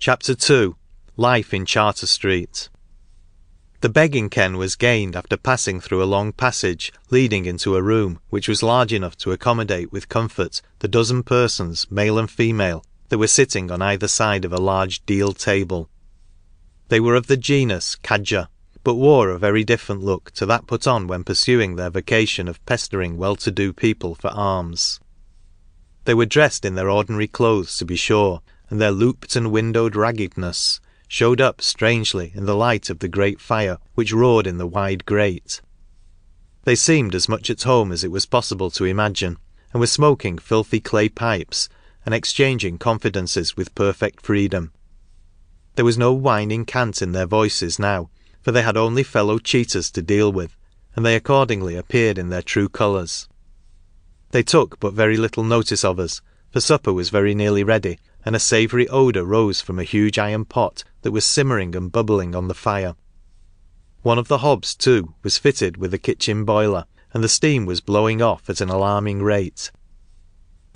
CHAPTER II LIFE IN CHARTER STREET The begging ken was gained after passing through a long passage leading into a room which was large enough to accommodate with comfort the dozen persons, male and female, that were sitting on either side of a large deal table. They were of the genus cadger, but wore a very different look to that put on when pursuing their vocation of pestering well to do people for alms. They were dressed in their ordinary clothes, to be sure, and their looped and windowed raggedness showed up strangely in the light of the great fire which roared in the wide grate. They seemed as much at home as it was possible to imagine, and were smoking filthy clay pipes and exchanging confidences with perfect freedom. There was no whining cant in their voices now, for they had only fellow cheaters to deal with, and they accordingly appeared in their true colours. They took but very little notice of us, for supper was very nearly ready, and a savoury odour rose from a huge iron pot that was simmering and bubbling on the fire. One of the hobs, too, was fitted with a kitchen boiler, and the steam was blowing off at an alarming rate.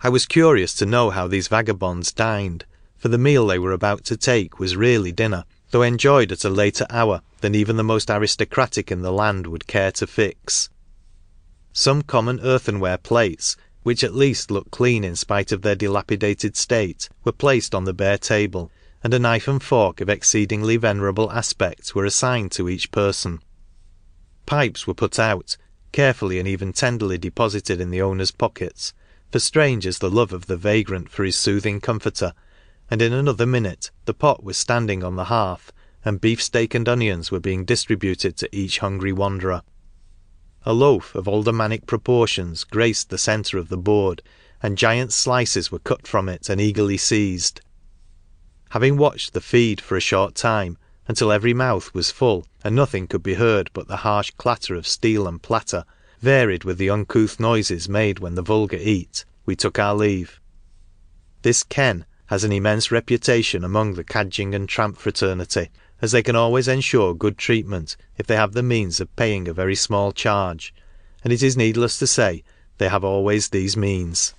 I was curious to know how these vagabonds dined, for the meal they were about to take was really dinner, though enjoyed at a later hour than even the most aristocratic in the land would care to fix. Some common earthenware plates, which at least looked clean in spite of their dilapidated state, were placed on the bare table, and a knife and fork of exceedingly venerable aspect were assigned to each person. Pipes were put out, carefully and even tenderly deposited in the owner's pockets, for strange is the love of the vagrant for his soothing comforter, and in another minute the pot was standing on the hearth, and beefsteak and onions were being distributed to each hungry wanderer. A loaf of aldermanic proportions graced the centre of the board, and giant slices were cut from it and eagerly seized. Having watched the feed for a short time, until every mouth was full and nothing could be heard but the harsh clatter of steel and platter, varied with the uncouth noises made when the vulgar eat, we took our leave. This Ken has an immense reputation among the cadging and tramp fraternity, as they can always ensure good treatment if they have the means of paying a very small charge, and it is needless to say they have always these means.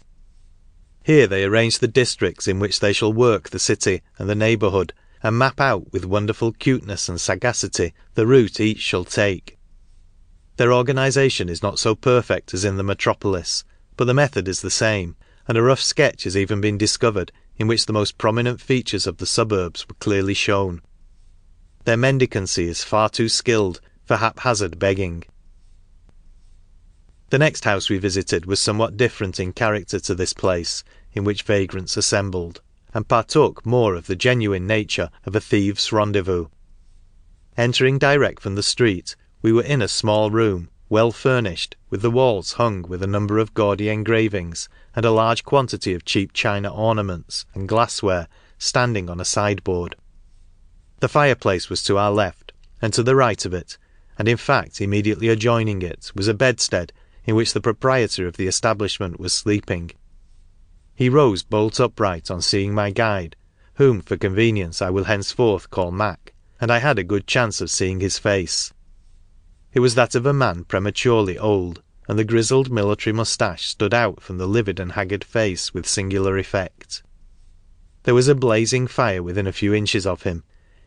Here they arrange the districts in which they shall work the city and the neighbourhood, and map out with wonderful cuteness and sagacity the route each shall take. Their organisation is not so perfect as in the metropolis, but the method is the same, and a rough sketch has even been discovered in which the most prominent features of the suburbs were clearly shown. Their mendicancy is far too skilled for haphazard begging. The next house we visited was somewhat different in character to this place in which vagrants assembled, and partook more of the genuine nature of a thieves' rendezvous. Entering direct from the street, we were in a small room, well furnished, with the walls hung with a number of gaudy engravings, and a large quantity of cheap china ornaments and glassware standing on a sideboard. The fireplace was to our left, and to the right of it, and in fact immediately adjoining it was a bedstead in which the proprietor of the establishment was sleeping. He rose bolt upright on seeing my guide, whom for convenience I will henceforth call Mac, and I had a good chance of seeing his face. It was that of a man prematurely old, and the grizzled military moustache stood out from the livid and haggard face with singular effect. There was a blazing fire within a few inches of him.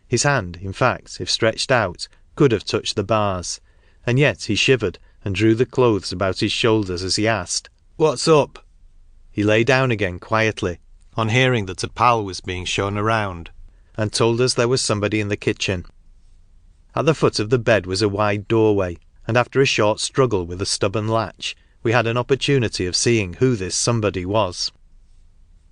His hand, in fact, if stretched out, could have touched the bars, and yet he shivered and drew the clothes about his shoulders as he asked, What's up? He lay down again quietly, on hearing that a pal was being shown around, and told us there was somebody in the kitchen. At the foot of the bed was a wide doorway, and after a short struggle with a stubborn latch, we had an opportunity of seeing who this somebody was.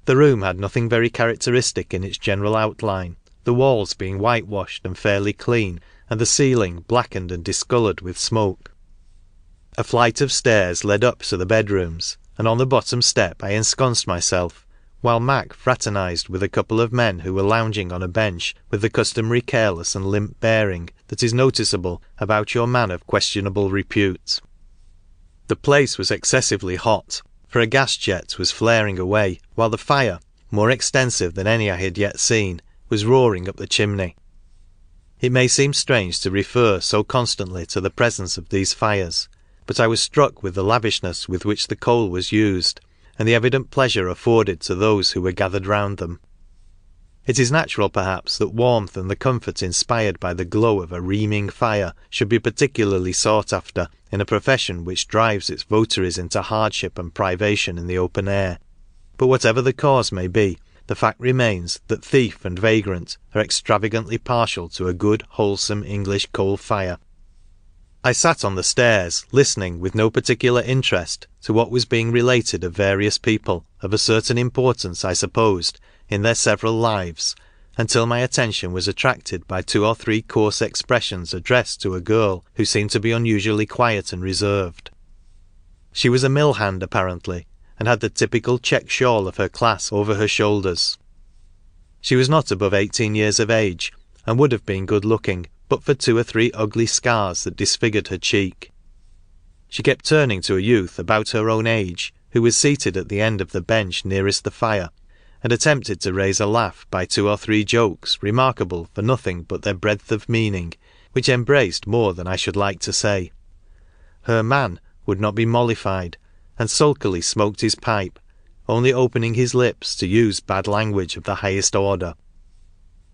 The room had nothing very characteristic in its general outline, the walls being whitewashed and fairly clean, and the ceiling blackened and discoloured with smoke. A flight of stairs led up to the bedrooms, and on the bottom step I ensconced myself, while Mac fraternised with a couple of men who were lounging on a bench with the customary careless and limp bearing that is noticeable about your man of questionable repute. The place was excessively hot, for a gas jet was flaring away, while the fire, more extensive than any I had yet seen, was roaring up the chimney. It may seem strange to refer so constantly to the presence of these fires, but I was struck with the lavishness with which the coal was used, and the evident pleasure afforded to those who were gathered round them. It is natural, perhaps, that warmth and the comfort inspired by the glow of a reaming fire should be particularly sought after in a profession which drives its votaries into hardship and privation in the open air. But whatever the cause may be, the fact remains that thief and vagrant are extravagantly partial to a good, wholesome English coal fire. I sat on the stairs, listening with no particular interest to what was being related of various people, of a certain importance, I supposed, in their several lives, until my attention was attracted by two or three coarse expressions addressed to a girl who seemed to be unusually quiet and reserved. She was a mill hand apparently, and had the typical check shawl of her class over her shoulders. She was not above eighteen years of age, and would have been good looking, but for two or three ugly scars that disfigured her cheek. She kept turning to a youth about her own age, who was seated at the end of the bench nearest the fire, and attempted to raise a laugh by two or three jokes remarkable for nothing but their breadth of meaning, which embraced more than I should like to say. Her man would not be mollified, and sulkily smoked his pipe, only opening his lips to use bad language of the highest order.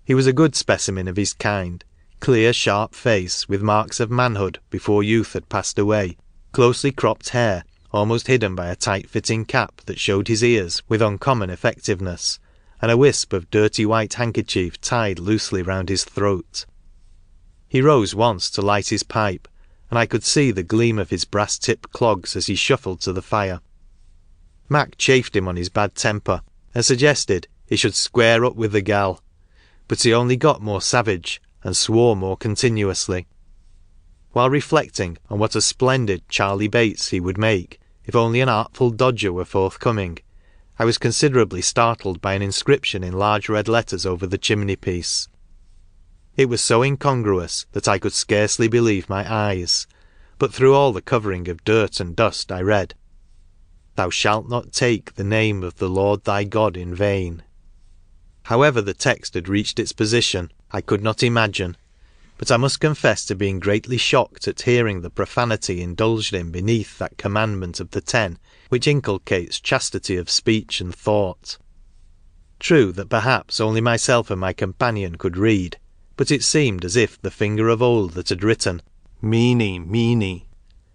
He was a good specimen of his kind, clear, sharp face, with marks of manhood before youth had passed away, closely cropped hair, almost hidden by a tight fitting cap that showed his ears with uncommon effectiveness, and a wisp of dirty white handkerchief tied loosely round his throat. He rose once to light his pipe, and I could see the gleam of his brass tipped clogs as he shuffled to the fire. Mac chaffed him on his bad temper, and suggested he should square up with the gal, but he only got more savage, and swore more continuously. While reflecting on what a splendid Charley Bates he would make, if only an artful dodger were forthcoming, I was considerably startled by an inscription in large red letters over the chimney piece. It was so incongruous that I could scarcely believe my eyes, but through all the covering of dirt and dust I read, Thou shalt not take the name of the Lord thy God in vain. However the text had reached its position, I could not imagine, but I must confess to being greatly shocked at hearing the profanity indulged in beneath that commandment of the Ten which inculcates chastity of speech and thought. True that perhaps only myself and my companion could read, but it seemed as if the finger of old that had written Mene, Mene,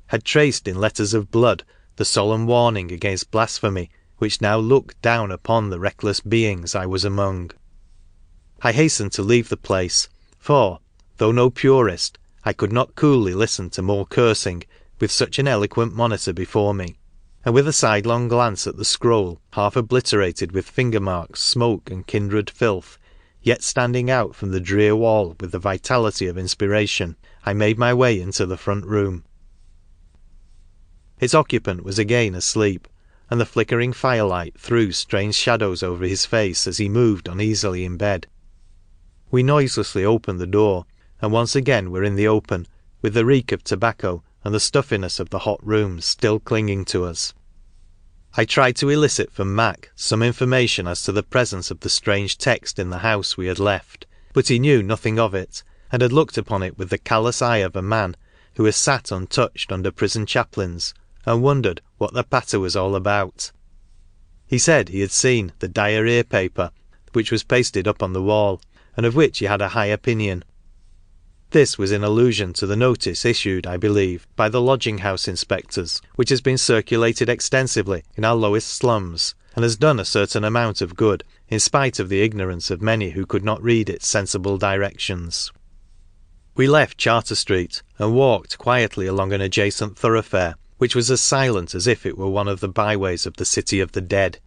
had traced in letters of blood the solemn warning against blasphemy which now looked down upon the reckless beings I was among. I hastened to leave the place, for, though no purist, I could not coolly listen to more cursing with such an eloquent monitor before me, and with a sidelong glance at the scroll, half obliterated with finger marks, smoke, and kindred filth, yet standing out from the drear wall with the vitality of inspiration, I made my way into the front room. Its occupant was again asleep, and the flickering firelight threw strange shadows over his face as he moved uneasily in bed. We noiselessly opened the door, and once again were in the open, with the reek of tobacco and the stuffiness of the hot rooms still clinging to us. I tried to elicit from Mac some information as to the presence of the strange text in the house we had left, but he knew nothing of it, and had looked upon it with the callous eye of a man who has sat untouched under prison chaplains and wondered what the patter was all about. He said he had seen the diarrhoea paper which was pasted up on the wall, and of which he had a high opinion. This was in allusion to the notice issued, I believe, by the lodging house inspectors, which has been circulated extensively in our lowest slums, and has done a certain amount of good, in spite of the ignorance of many who could not read its sensible directions. We left Charter Street and walked quietly along an adjacent thoroughfare, which was as silent as if it were one of the byways of the City of the Dead.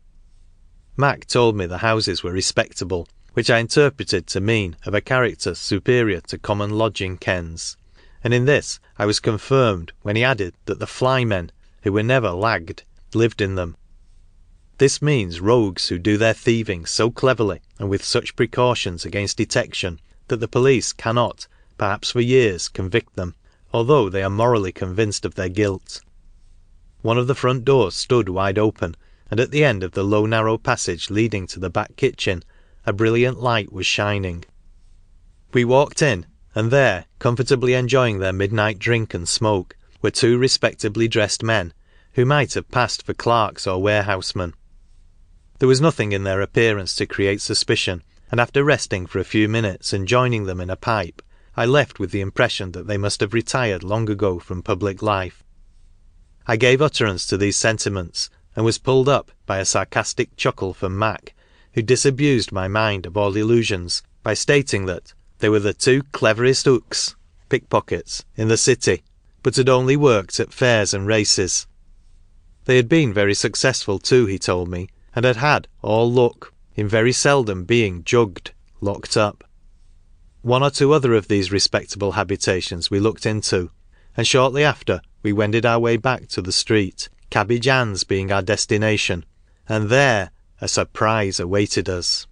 Mac told me the houses were respectable, which I interpreted to mean of a character superior to common lodging kens, and in this I was confirmed when he added that the flymen, who were never lagged, lived in them. This means rogues who do their thieving so cleverly and with such precautions against detection that the police cannot, perhaps for years, convict them, although they are morally convinced of their guilt. One of the front doors stood wide open, and at the end of the low narrow passage leading to the back kitchen a brilliant light was shining. We walked in, and there, comfortably enjoying their midnight drink and smoke, were two respectably dressed men, who might have passed for clerks or warehousemen. There was nothing in their appearance to create suspicion, and after resting for a few minutes and joining them in a pipe, I left with the impression that they must have retired long ago from public life. I gave utterance to these sentiments, and was pulled up by a sarcastic chuckle from Mac, who disabused my mind of all illusions by stating that they were the two cleverest hooks (pickpockets) in the city, but had only worked at fairs and races. They had been very successful too, he told me, and had had " all luck " in very seldom being " jugged " (locked up). One or two other of these respectable habitations we looked into, and shortly after we wended our way back to the street, Cabbage Ann's being our destination, and there a surprise awaited us.